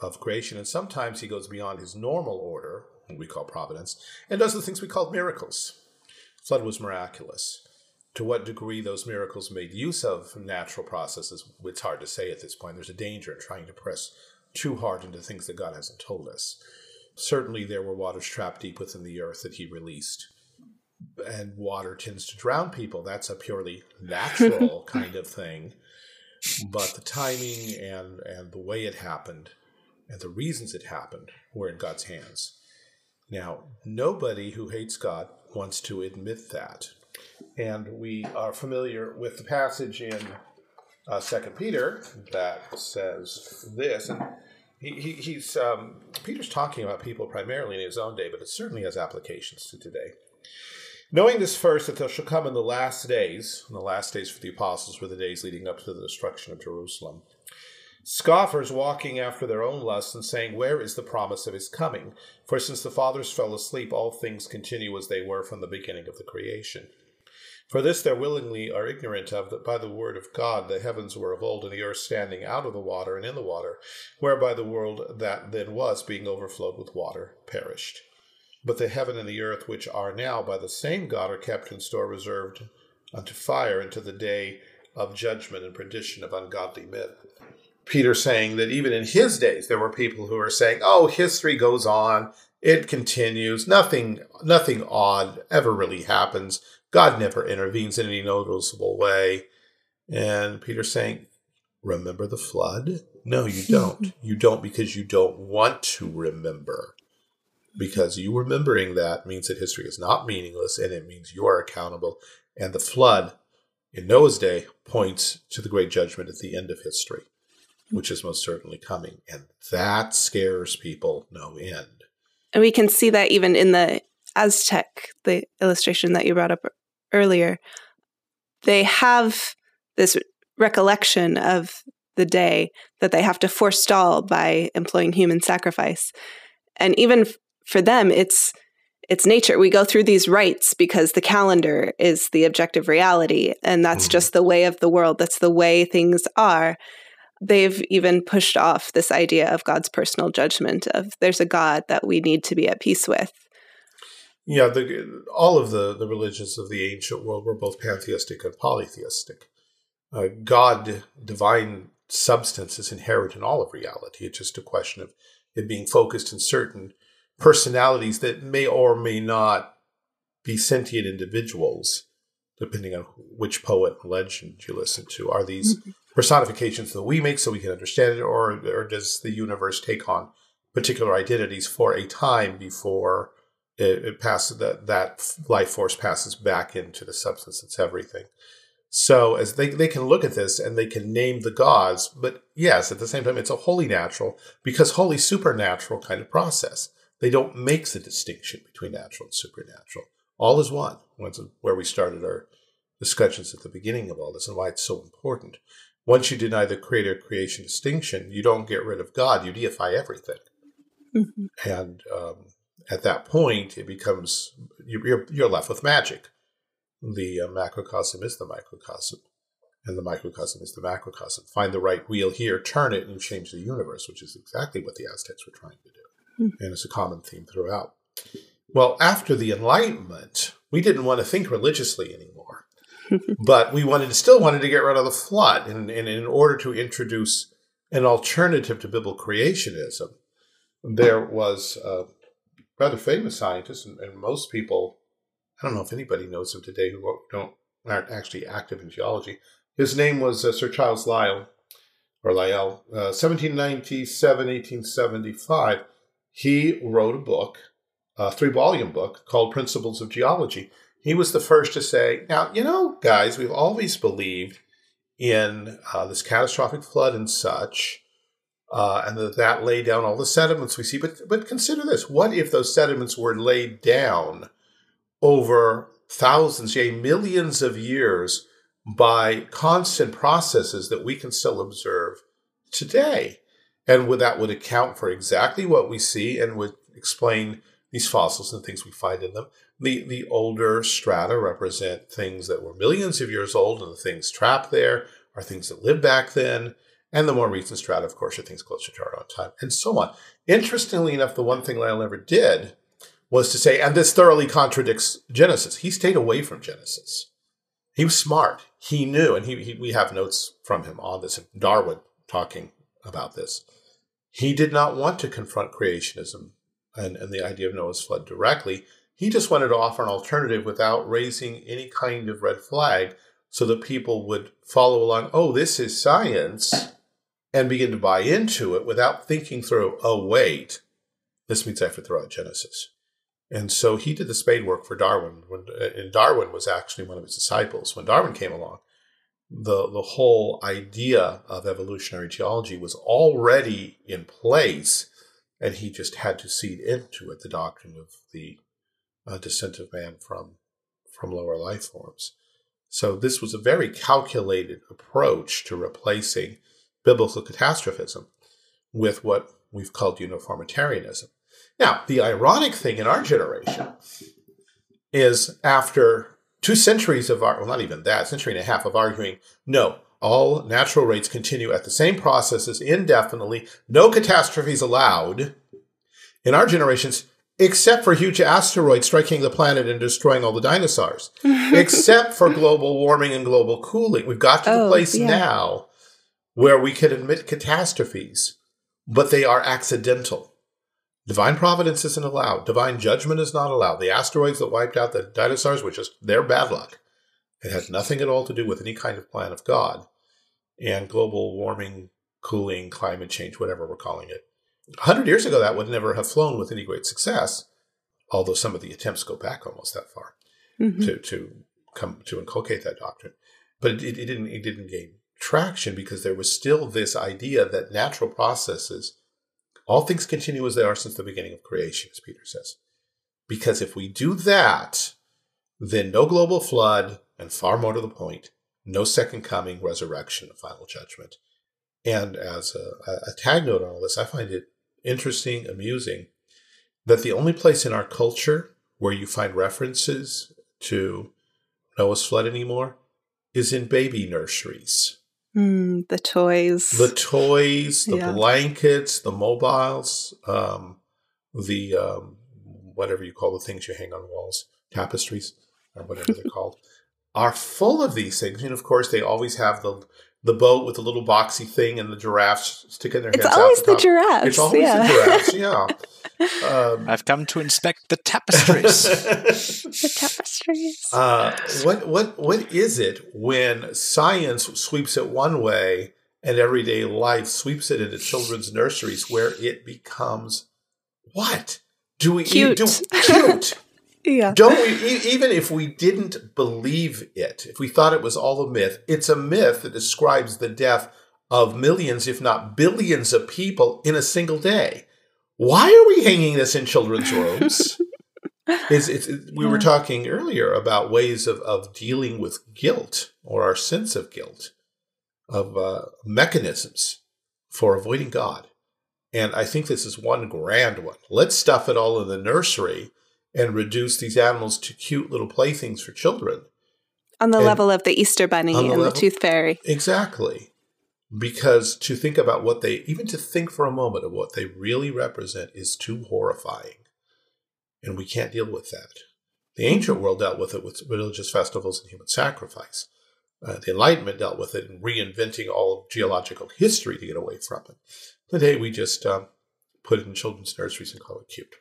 of creation. And sometimes he goes beyond his normal order we call providence, and does the things we call miracles. Flood was miraculous. To what degree those miracles made use of natural processes, it's hard to say at this point. There's a danger in trying to press too hard into things that God hasn't told us. Certainly, there were waters trapped deep within the earth that He released. And water tends to drown people. That's a purely natural kind of thing. But the timing and, and the way it happened and the reasons it happened were in God's hands. Now, nobody who hates God wants to admit that. And we are familiar with the passage in uh, Second Peter that says this. And he, he, he's um, Peter's talking about people primarily in his own day, but it certainly has applications to today. Knowing this first, that there shall come in the last days, and the last days for the apostles were the days leading up to the destruction of Jerusalem, Scoffers walking after their own lusts and saying, Where is the promise of his coming? For since the fathers fell asleep, all things continue as they were from the beginning of the creation. For this they willingly are ignorant of, that by the word of God the heavens were of old, and the earth standing out of the water and in the water, whereby the world that then was, being overflowed with water, perished. But the heaven and the earth, which are now by the same God, are kept in store, reserved unto fire, unto the day of judgment and perdition of ungodly men. Peter saying that even in his days there were people who were saying, "Oh, history goes on, it continues. Nothing nothing odd ever really happens. God never intervenes in any noticeable way." And Peter saying, "Remember the flood? No, you don't. you don't because you don't want to remember. Because you remembering that means that history is not meaningless and it means you are accountable. And the flood in Noah's day points to the great judgment at the end of history which is most certainly coming. And that scares people no end. And we can see that even in the Aztec, the illustration that you brought up earlier. They have this recollection of the day that they have to forestall by employing human sacrifice. And even for them, it's it's nature. We go through these rites because the calendar is the objective reality, and that's mm-hmm. just the way of the world. That's the way things are they've even pushed off this idea of God's personal judgment of there's a God that we need to be at peace with. Yeah, the, all of the, the religions of the ancient world were both pantheistic and polytheistic. Uh, God, divine substance, is inherent in all of reality. It's just a question of it being focused in certain personalities that may or may not be sentient individuals, depending on which poet and legend you listen to. Are these mm-hmm. personifications that we make so we can understand it, or, or does the universe take on particular identities for a time before it, it passes that that life force passes back into the substance that's everything. So as they, they can look at this and they can name the gods, but yes, at the same time, it's a wholly natural because wholly supernatural kind of process. They don't make the distinction between natural and supernatural. All is one. Once where we started our discussions at the beginning of all this and why it's so important. Once you deny the creator creation distinction, you don't get rid of God, you deify everything. Mm-hmm. And um, at that point, it becomes you're you're left with magic. The uh, macrocosm is the microcosm, and the microcosm is the macrocosm. Find the right wheel here, turn it, and change the universe, which is exactly what the Aztecs were trying to do, mm-hmm. and it's a common theme throughout. Well, after the Enlightenment, we didn't want to think religiously anymore, but we wanted still wanted to get rid of the flood, and, and in order to introduce an alternative to biblical creationism, there was a rather famous scientist, and, and, most people, I don't know if anybody knows him today who don't aren't actually active in geology. His name was uh, Sir Charles Lyell, or Lyell, uh, 1797, 1875. He wrote a book, a three volume book called Principles of Geology. He was the first to say, now, you know, guys, we've always believed in uh, this catastrophic flood and such uh, and that that laid down all the sediments we see. But but consider this: what if those sediments were laid down over thousands, yea, millions of years by constant processes that we can still observe today? And would, that would account for exactly what we see and would explain these fossils and things we find in them. The, the older strata represent things that were millions of years old, and the things trapped there are things that lived back then. And the more recent strata, of course, are things closer to our own time, and so on. Interestingly enough, the one thing Lyell never did was to say, and this thoroughly contradicts Genesis. He stayed away from Genesis. He was smart. He knew, and he, he, we have notes from him on this, Darwin talking about this. He did not want to confront creationism and, and the idea of Noah's flood directly. He just wanted to offer an alternative without raising any kind of red flag so that people would follow along. Oh, this is science and begin to buy into it without thinking through, oh, wait, this means I have to throw out Genesis. And so he did the spade work for Darwin. When, and Darwin was actually one of his disciples. When Darwin came along, the, the whole idea of evolutionary geology was already in place, and he just had to seed into it the doctrine of the uh, descent of man from, from lower life forms. So this was a very calculated approach to replacing biblical catastrophism with what we've called uniformitarianism. Now, the ironic thing in our generation is after two centuries of our, well, not even that, century and a half of arguing, no, all natural rates continue at the same processes indefinitely, no catastrophes allowed. In our generations, except for huge asteroids striking the planet and destroying all the dinosaurs, except for global warming and global cooling. We've got to the oh, place yeah. now where we can admit catastrophes, but they are accidental. Divine providence isn't allowed. Divine judgment is not allowed. The asteroids that wiped out the dinosaurs were just their bad luck. It has nothing at all to do with any kind of plan of God. And global warming, cooling, climate change, whatever we're calling it. A hundred years ago, that would never have flown with any great success, although some of the attempts go back almost that far mm-hmm. to, to come to inculcate that doctrine. But it, it, didn't it didn't gain traction because there was still this idea that natural processes, all things continue as they are since the beginning of creation, as Peter says. Because if we do that, then no global flood, and far more to the point, no second coming, resurrection, final judgment. And as a, a tag note on all this, I find it interesting, amusing, that the only place in our culture where you find references to Noah's flood anymore is in baby nurseries. Mm, the toys. The toys, the yeah. blankets, the mobiles, um, the um, whatever you call the things you hang on walls, tapestries or whatever they're called, are full of these things. And of course, they always have the the boat with the little boxy thing and the giraffes sticking their hands. It's heads always out the top. giraffes. It's always yeah. the giraffes, yeah. Um, I've come to inspect the tapestries. the tapestries. uh, what what what is it when science sweeps it one way and everyday life sweeps it into children's nurseries where it becomes what? Do we Cute. do cute? Yeah. Don't we? e- Even if we didn't believe it, if we thought it was all a myth, it's a myth that describes the death of millions, if not billions, of people in a single day. Why are we hanging this in children's rooms? Is it's, it- we were talking earlier about ways of, of dealing with guilt or our sense of guilt, of uh, mechanisms for avoiding God. And I think this is one grand one. Let's stuff it all in the nursery and reduce these animals to cute little playthings for children. On the And- level of the Easter Bunny the and the Tooth Fairy. Exactly. Because to think about what they, even to think for a moment of what they really represent is too horrifying. And we can't deal with that. The ancient world dealt with it with religious festivals and human sacrifice. Uh, the Enlightenment dealt with it in reinventing all of geological history to get away from it. Today we just um, put it in children's nurseries and call it cute.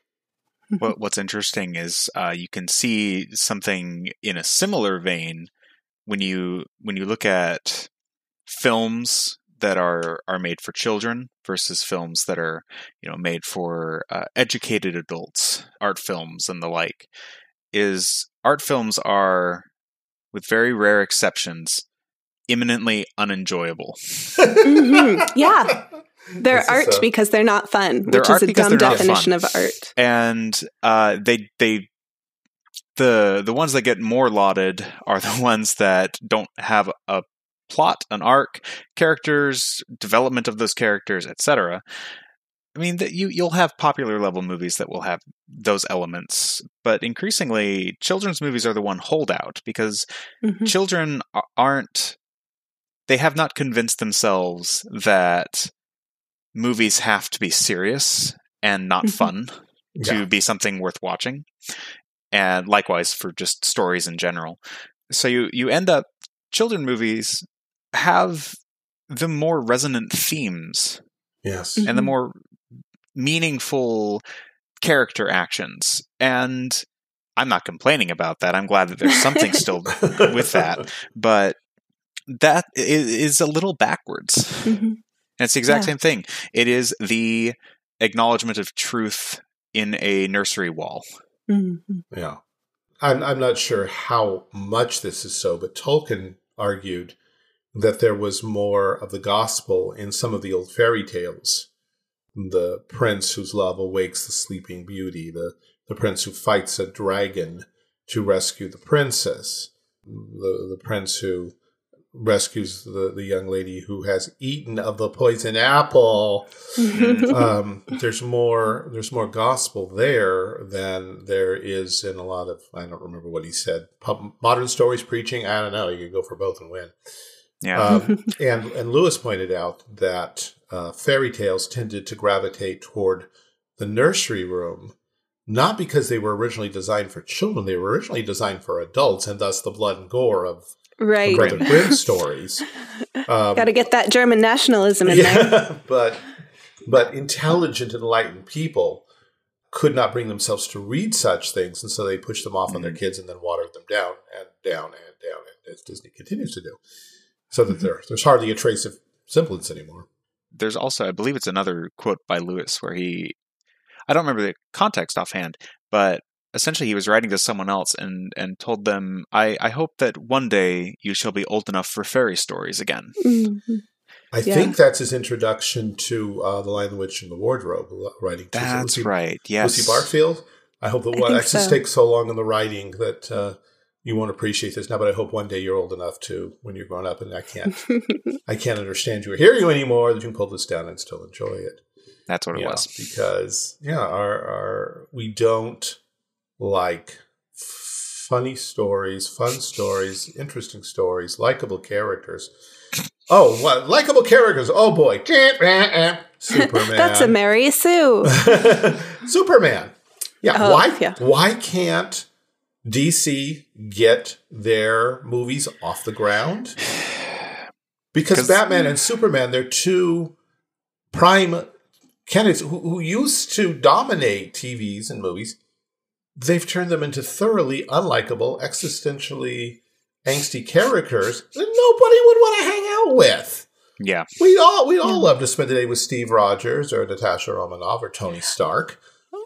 What, what's interesting is uh, you can see something in a similar vein when you when you look at films that are are made for children versus films that are you know made for uh, educated adults, art films and the like. Is art films are, with very rare exceptions, imminently unenjoyable. Mhm. Yeah. They're This art a- because they're not fun, They're which is art a because dumb they're not definition fun. of art. and uh, they they the the ones that get more lauded are the ones that don't have a plot, an arc, characters, development of those characters, etc. I mean, that you you'll have popular level movies that will have those elements, but increasingly, children's movies are the one holdout because Mhm. children aren't they have not convinced themselves that movies have to be serious and not Mhm. fun to Yeah. be something worth watching and likewise for just stories in general so you you end up children movies have the more resonant themes Yes. and the Mhm. more meaningful character actions and i'm not complaining about that i'm glad that there's something still with that but that i- is a little backwards Mhm. and it's the exact Yeah. same thing it is the acknowledgement of truth in a nursery wall Mhm. Yeah. I'm, I'm not sure how much this is so, but Tolkien argued that there was more of the gospel in some of the old fairy tales. The prince whose love awakes the sleeping beauty, the, the prince who fights a dragon to rescue the princess, the, the prince who rescues the, the young lady who has eaten of the poison apple. Um, there's more there's more gospel there than there is in a lot of I don't remember what he said Pub, modern stories preaching. I don't know. You could go for both and win. Yeah. Um, and and Lewis pointed out that uh, fairy tales tended to gravitate toward the nursery room not because they were originally designed for children they were originally designed for adults and thus the blood and gore of right. Brother Grimm stories um, Got to get that German nationalism in there. but but intelligent, enlightened people could not bring themselves to read such things, and so they pushed them off on their Mhm. kids and then watered them down and down and down, and as Disney continues to do, so that there, there's hardly a trace of semblance anymore. there's also i believe it's another quote by lewis where he i don't remember the context offhand but essentially he was writing to someone else and and told them i i hope that one day you shall be old enough for fairy stories again Mhm. I Yeah. think that's his introduction to uh, the Lion, the Witch, and the Wardrobe writing. to- that's Lucy, right yes Lucy Barfield. I hope that I one think so. takes so long in the writing that uh, you won't appreciate this now. But I hope one day you're old enough to, when you're grown up, and I can't I can't understand you or hear you anymore, that you can pull this down and still enjoy it. that's what it was because yeah, our our we don't like funny stories, fun stories, interesting stories, likable characters. Oh, what likable characters? Oh boy, Superman. That's a Mary Sue. Superman. Yeah, Oh, why yeah. why can't DC get their movies off the ground? Because Batman and Superman, they're two prime candidates who, who used to dominate TVs and movies. They've turned them into thoroughly unlikable, existentially angsty characters that nobody would want to hang out with. Yeah. We all we all love to spend the day with Steve Rogers or Natasha Romanoff or Tony Stark.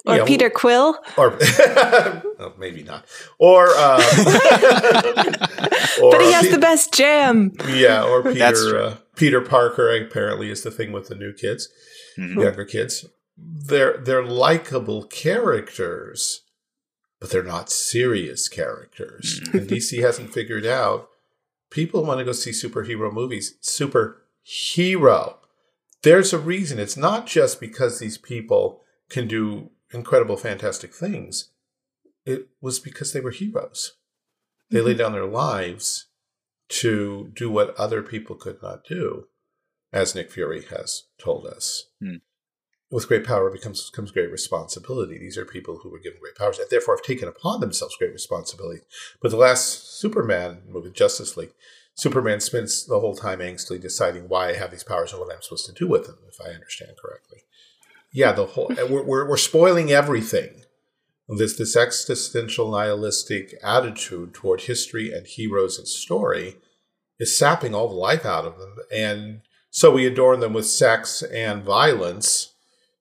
Or You know, Peter Quill. or oh, maybe not, or, um, or but he has Pe- the best jam. yeah, or Peter uh, Peter Parker apparently is the thing with the new kids, Mhm. younger kids. They're they're likable characters, but they're not serious characters. Mm-hmm. and DC hasn't figured out. People want to go see superhero movies. Superhero. There's a reason. It's not just because these people can do incredible, fantastic things. It was because they were heroes. They laid down their lives to do what other people could not do, as Nick Fury has told us. Hmm. With great power becomes comes great responsibility. These are people who were given great powers and therefore have taken upon themselves great responsibility. But the last Superman movie, Justice League, Superman spends the whole time angstily deciding why I have these powers and what I'm supposed to do with them, if I understand correctly. Yeah, the whole we're we're, we're spoiling everything. This this existential nihilistic attitude toward history and heroes and story is sapping all the life out of them, and so we adorn them with sex and violence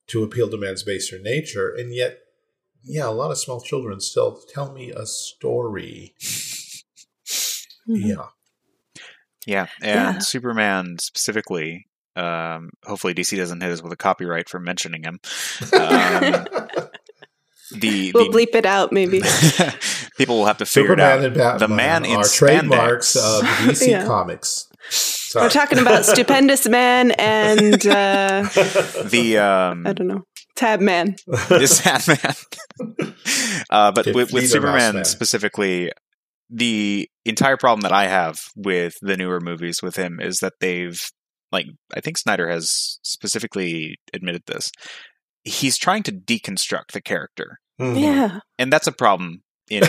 to appeal to man's baser nature, and yet, yeah, a lot of small children still tell me a story. Yeah. Yeah, and Yeah. Superman specifically. Um, hopefully, DC doesn't hit us with a copyright for mentioning him. Um, the We'll the bleep it out, maybe. people will have to figure Superman it and out. Batman the man in are trademarks spandex. of DC Yeah. Comics. Sorry. We're talking about Stupendous Man and uh, the um, I don't know, Tab Man. the Sandman. uh, but with, with Fleet or Mouse Superman Man? specifically, the entire problem that I have with the newer movies with him is that they've, like, I think Snyder has specifically admitted this. He's trying to deconstruct the character, Mhm. Yeah. and that's a problem in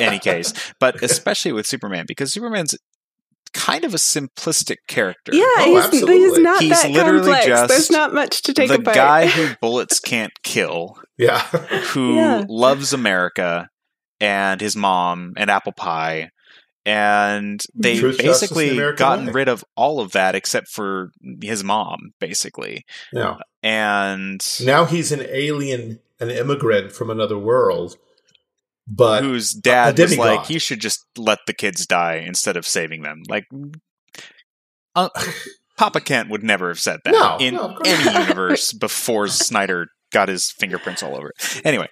any case, but especially with Superman because Superman's kind of a simplistic character. Yeah, Oh, he's, absolutely. he's not He's that literally complex. just There's not much to take the apart. guy who bullets can't kill yeah. who Yeah. loves America and his mom and apple pie. And they've Truth, justice, and the basically gotten way. rid of all of that except for his mom, basically. yeah. And Now he's an alien, an immigrant from another world, but whose dad was like, demigod. you should just let the kids die instead of saving them. Like, uh, Papa Kent would never have said that No, in no, any universe before Snyder got his fingerprints all over it. Anyway,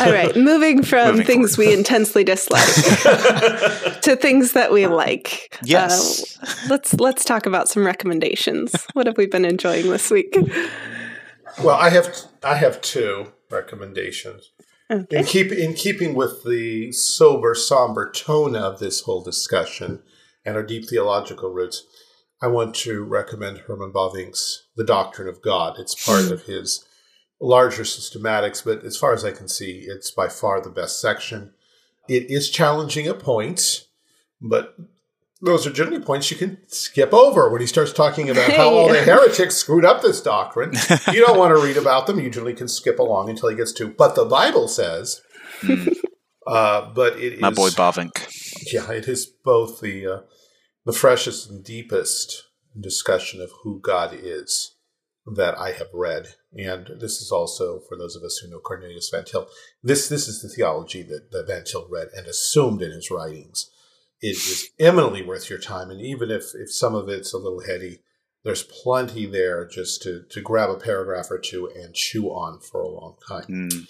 All right, moving from Moving things forward. we intensely dislike to things that we like. yes. Uh, let's let's talk about some recommendations. What have we been enjoying this week? well, I have I have two recommendations. Okay. In keep in keeping with the sober, somber tone of this whole discussion and our deep theological roots, I want to recommend Herman Bavinck's The Doctrine of God. It's part of his larger systematics, but as far as I can see, it's by far the best section. It is challenging at points, but those are generally points you can skip over when he starts talking about how all the heretics screwed up this doctrine. You don't want to read about them. You generally can skip along until he gets to, but the Bible says. Mm, Uh, but it is my boy Bavinck. yeah, it is both the uh, the freshest and deepest discussion of who God is that I have read, and this is also for those of us who know Cornelius Van Til. This this is the theology that, that Van Til read and assumed in his writings. It is eminently worth your time, and even if if some of it's a little heady, there's plenty there just to to grab a paragraph or two and chew on for a long time. Mm,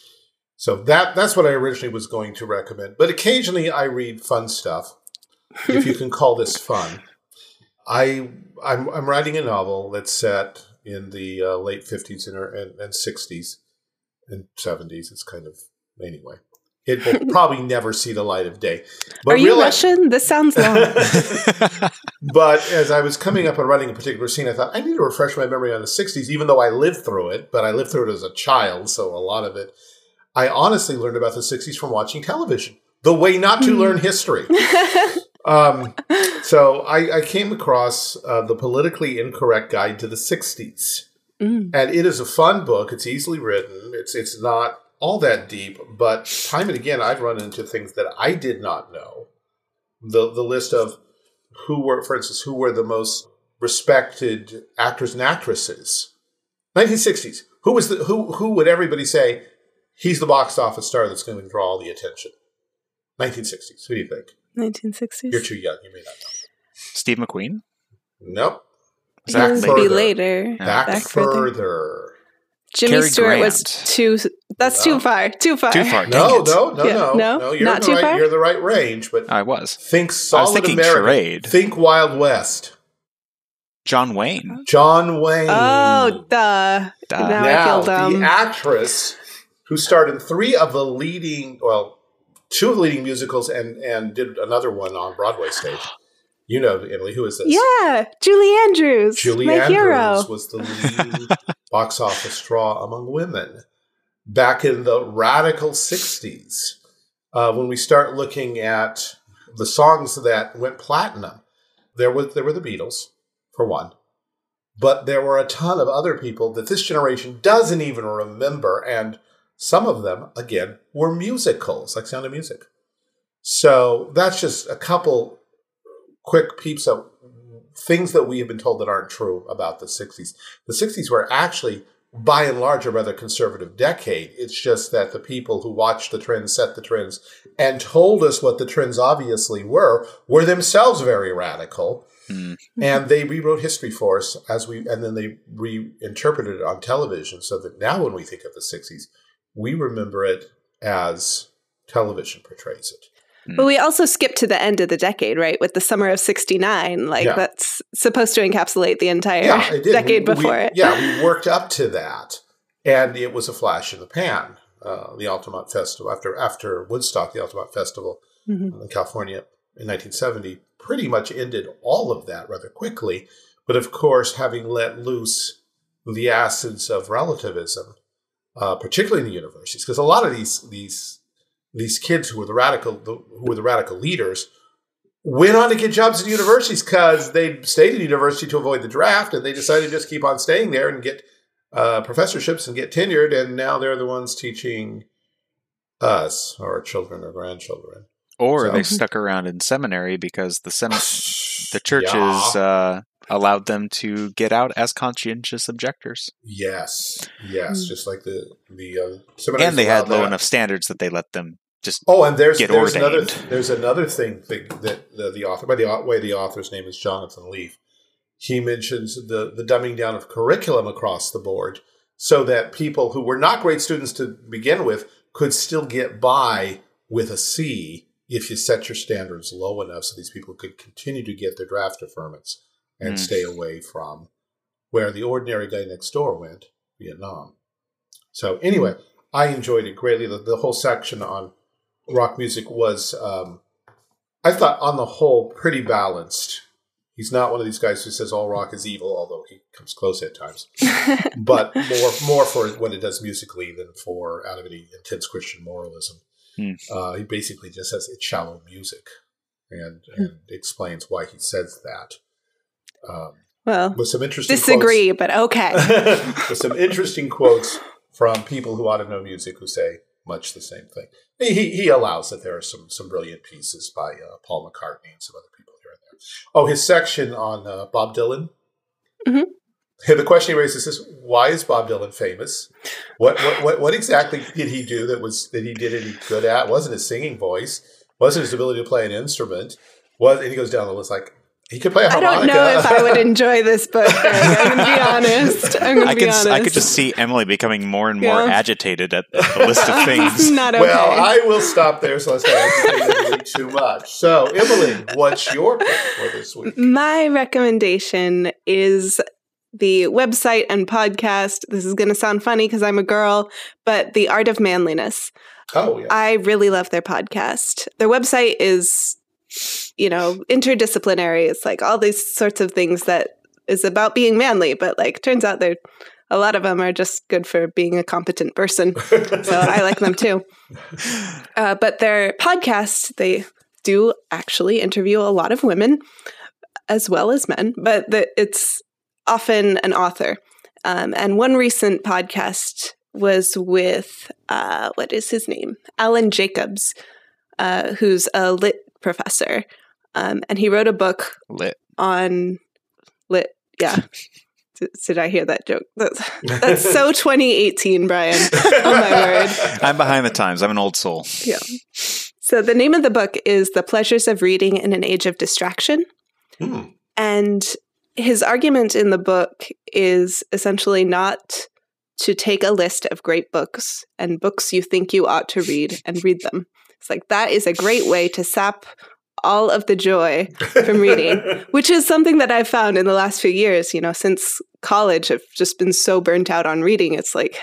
So that that's what I originally was going to recommend. But occasionally I read fun stuff, if you can call this fun. I I'm I'm writing a novel that's set in the uh, late fifties and, and and sixties and seventies. It's kind of anyway. It will probably never see the light of day. But Are you realize- Russian? This sounds long. but as I was coming up and writing a particular scene, I thought I need to refresh my memory on the '60s, even though I lived through it. But I lived through it as a child, so a lot of it I honestly learned about the 60s from watching television. The way not to learn history. Um, so I, I came across uh, the politically incorrect guide to the 60s. Mm. And it is a fun book. It's easily written. It's it's not all that deep, but time and again I've run into things that I did not know. The the list of who were, for instance, who were the most respected actors and actresses. 1960s. Who was the who who would everybody say he's the box office star that's going to draw all the attention? 1960s. Who do you think? 1960s. You're too young. You may not know. Steve McQueen. Nope. It Back would be further. later. Back, Back further. further. Jimmy Cary Stewart was too. That's No. too far. Too far. Too far. No, it. no, no, Yeah. no, No? no. You're Not too right. far? You're the right range, but I was. think solid thinking American. charade. Think Wild West. John Wayne. Oh. John oh, Wayne. Oh, duh. Duh. Now I feel dumb. the actress who starred in three of the leading, well, two of the leading musicals, and and did another one on Broadway stage. You know, Emily, who is this? Yeah, Julie Andrews. Julie my Andrews hero. was the leading box office draw among women back in the radical 60s. Uh, when we start looking at the songs that went platinum, there was there were the Beatles, for one. But there were a ton of other people that this generation doesn't even remember, and some of them, again, were musicals, like Sound of Music. So that's just a couple quick peeps of things that we have been told that aren't true about the 60s. The 60s were actually, by and large, a rather conservative decade. It's just that the people who watched the trends, set the trends, and told us what the trends obviously were, were themselves very radical. Hmm. And they rewrote history for us as we, and then they reinterpreted it on television so that now when we think of the 60s, we remember it as television portrays it. But we also skipped to the end of the decade, right? With the summer of 69. Like, Yeah. that's supposed to encapsulate the entire yeah, decade We- we- before it. Yeah, we worked up to that, and it was a flash in the pan. Uh, the Altamont Festival after after Woodstock, the Altamont Festival Mhm. in California in 1970 pretty much ended all of that rather quickly. But of course, having let loose the acids of relativism, uh, particularly in the universities, because a lot of these these these kids who were the radical who were the radical leaders went on to get jobs at universities because they stayed at university to avoid the draft, and they decided to just keep on staying there and get uh, professorships and get tenured, and now they're the ones teaching us, our children or grandchildren. Or So- they stuck around in seminary because the sem- the churches Yeah. uh, allowed them to get out as conscientious objectors, Yes, yes, Mm. just like the the uh, seminaries and they had low that. enough standards that they let them just. Oh, and there's there's another there's another thing that, that the, the author by the way the author's name is Jonathan Leaf. He mentions the the dumbing down of curriculum across the board, so that people who were not great students to begin with could still get by with a C if you set your standards low enough, so these people could continue to get their draft deferments and Hmm. stay away from where the ordinary guy next door went, Vietnam. So anyway, I enjoyed it greatly. The, the whole section on rock music was, um, I thought, on the whole, pretty balanced. He's not one of these guys who says all rock is evil, although he comes close at times. but more, more for what it does musically than for out of any intense Christian moralism. Hmm. Uh, he basically just says it's shallow music, and, and explains why he says that. Um, well, with some interesting disagree, but okay. with some interesting quotes from people who ought to know music who say much the same thing. He, he allows that there are some some brilliant pieces by uh, Paul McCartney and some other people here and there. Oh, his section on uh, Bob Dylan. Mhm. The question he raises is, why is Bob Dylan famous? What, what what what exactly did he do that was that he did any good at? Wasn't his singing voice? Wasn't his ability to play an instrument? Was and he goes down the list like he could play a I harmonica. I don't know if I would enjoy this book. Greg. I'm going to be honest. I'm going I to be could honest. I could just see Emily becoming more and more Yeah. agitated at the list of things. Not okay. Well, I will stop there so I say Emily too much. So, Emily, what's your pick for this week? My recommendation is the website and podcast. This is going to sound funny because I'm a girl, but The Art of Manliness. Oh, yeah. I really love their podcast. Their website is, you know, interdisciplinary. It's like all these sorts of things that is about being manly, but like turns out they're a lot of them are just good for being a competent person. so I like them too. Uh, but their podcast, they do actually interview a lot of women as well as men, but the, it's often an author. Um, and one recent podcast was with, uh, what is his name? Alan Jacobs, uh, who's a lit professor. Um, and he wrote a book Lit. on lit. Yeah. D- Did I hear that joke? That's, that's so 2018, Brian. Oh my word. I'm behind the times. I'm an old soul. Yeah. So the name of the book is The Pleasures of Reading in an Age of Distraction. Hmm. And his argument in the book is essentially not to take a list of great books and books you think you ought to read and read them. It's like that is a great way to sap all of the joy from reading, which is something that I've found in the last few years. You know, since college, I've just been so burnt out on reading. It's like,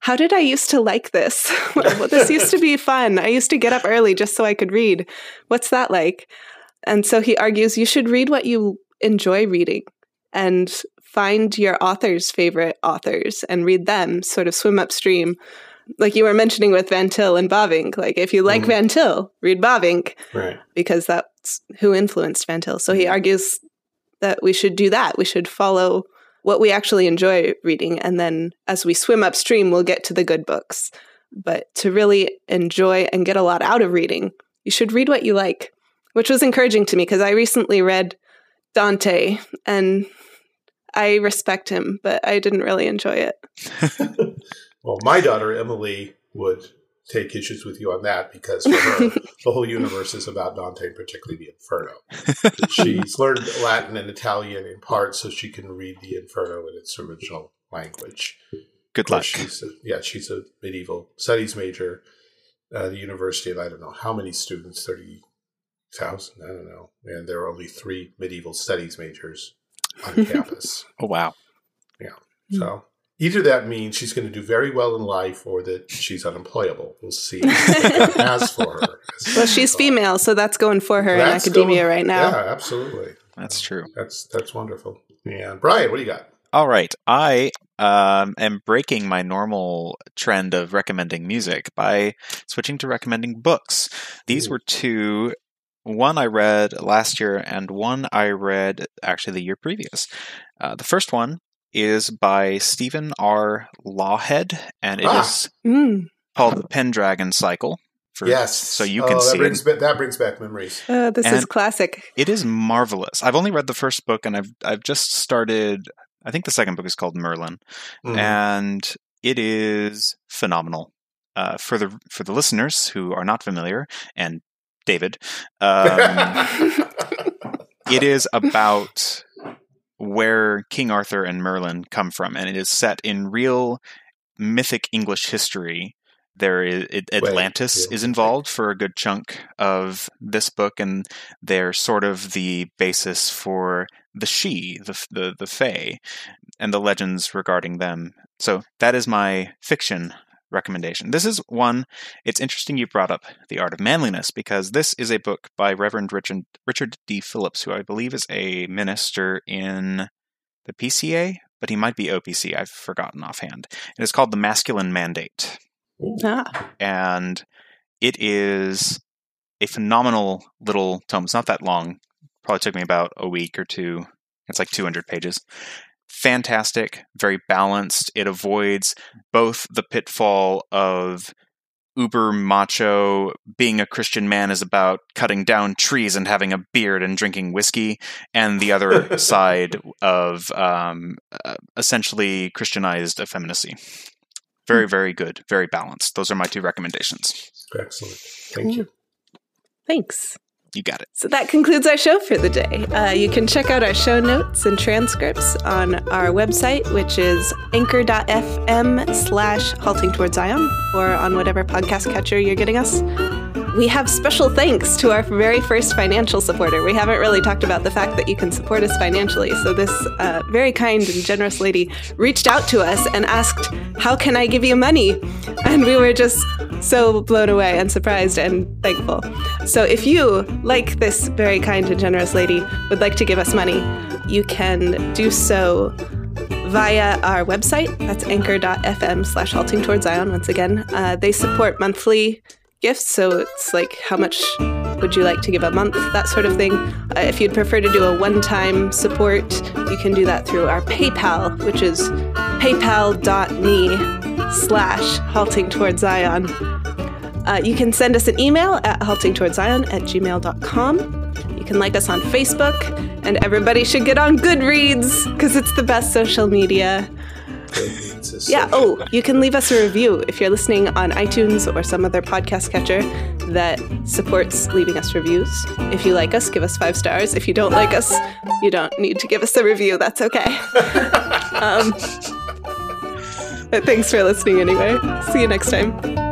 how did I used to like this? well, this used to be fun. I used to get up early just so I could read. What's that like? And so he argues you should read what you enjoy reading and find your author's favorite authors and read them, sort of swim upstream. Like you were mentioning with Van Til and Bavinck. Like if you like Mhm. Van Til, read Bavinck right. because that's who influenced Van Til. So he argues that we should do that. We should follow what we actually enjoy reading. And then as we swim upstream, we'll get to the good books. But to really enjoy and get a lot out of reading, you should read what you like, which was encouraging to me because I recently read Dante and I respect him, but I didn't really enjoy it. Well, my daughter Emily would take issues with you on that because for her, the whole universe is about Dante, and particularly the Inferno. She's learned Latin and Italian in part so she can read the Inferno in its original language. Good luck. She's a, yeah, she's a medieval studies major at the university, of I don't know how many students, 30,000? I don't know. And there are only three medieval studies majors on campus. Oh wow. Yeah. Hmm. So either that means she's going to do very well in life or that she's unemployable. We'll see what has for her. Well, she's female, so that's going for her that's in academia going- right now. Yeah, absolutely. That's true. That's that's wonderful. Yeah, Brian, what do you got? All right. I um, am breaking my normal trend of recommending music by switching to recommending books. These Ooh. were two. One I read last year, and one I read actually the year previous. Uh, the first one is by Stephen R. Lawhead, and it is Ah. Mm. called The Pendragon Cycle. For, yes. So you Oh, can that see brings it. that brings back memories. Uh, this is classic. It is marvelous. I've only read the first book, and I've I've just started. I think the second book is called Merlin. Mhm. and it is phenomenal. Uh, for the for the listeners who are not familiar, and David, um, it is about where King Arthur and Merlin come from, and it is set in real mythic English history. There is it, Wait, Atlantis is involved for a good chunk of this book, and they're sort of the basis for the She, the the the Fae, and the legends regarding them. So that is my fiction recommendation. This is one. It's interesting you brought up the Art of Manliness because this is a book by Reverend Richard Richard D. Phillips, who I believe is a minister in the PCA, but he might be OPC. I've forgotten offhand. It is called The Masculine Mandate ah, and it is a phenomenal little tome. It's not that long. Probably took me about a week or two. It's like 200 pages. Fantastic, very balanced. It avoids both the pitfall of uber macho being a Christian man is about cutting down trees and having a beard and drinking whiskey, and the other side of um, uh, essentially Christianized effeminacy. Very, very good. Very balanced. Those are my two recommendations. Excellent. Thank you. thanks. You got it. So that concludes our show for the day. Uh, you can check out our show notes and transcripts on our website, which is anchor.fm slash halting towards Zion, or on whatever podcast catcher you're getting us. We have special thanks to our very first financial supporter. We haven't really talked about the fact that you can support us financially. So, this uh, very kind and generous lady reached out to us and asked, How can I give you money? And we were just so blown away and surprised and thankful. So, if you, like this very kind and generous lady, would like to give us money, you can do so via our website. That's anchor.fm slash halting towards Zion. Once again, uh, they support monthly gifts. So it's like, how much would you like to give a month? That sort of thing. Uh, if you'd prefer to do a one time support, you can do that through our PayPal, which is paypal.me slash halting towards Zion. Uh, you can send us an email at haltingtowardszion at gmail.com. You can like us on Facebook, and everybody should get on Goodreads because it's the best social media. Yeah, oh, you can leave us a review if you're listening on iTunes or some other podcast catcher that supports leaving us reviews. If you like us, give us five stars. If you don't like us, you don't need to give us a review. That's okay. um, but thanks for listening anyway. See you next time.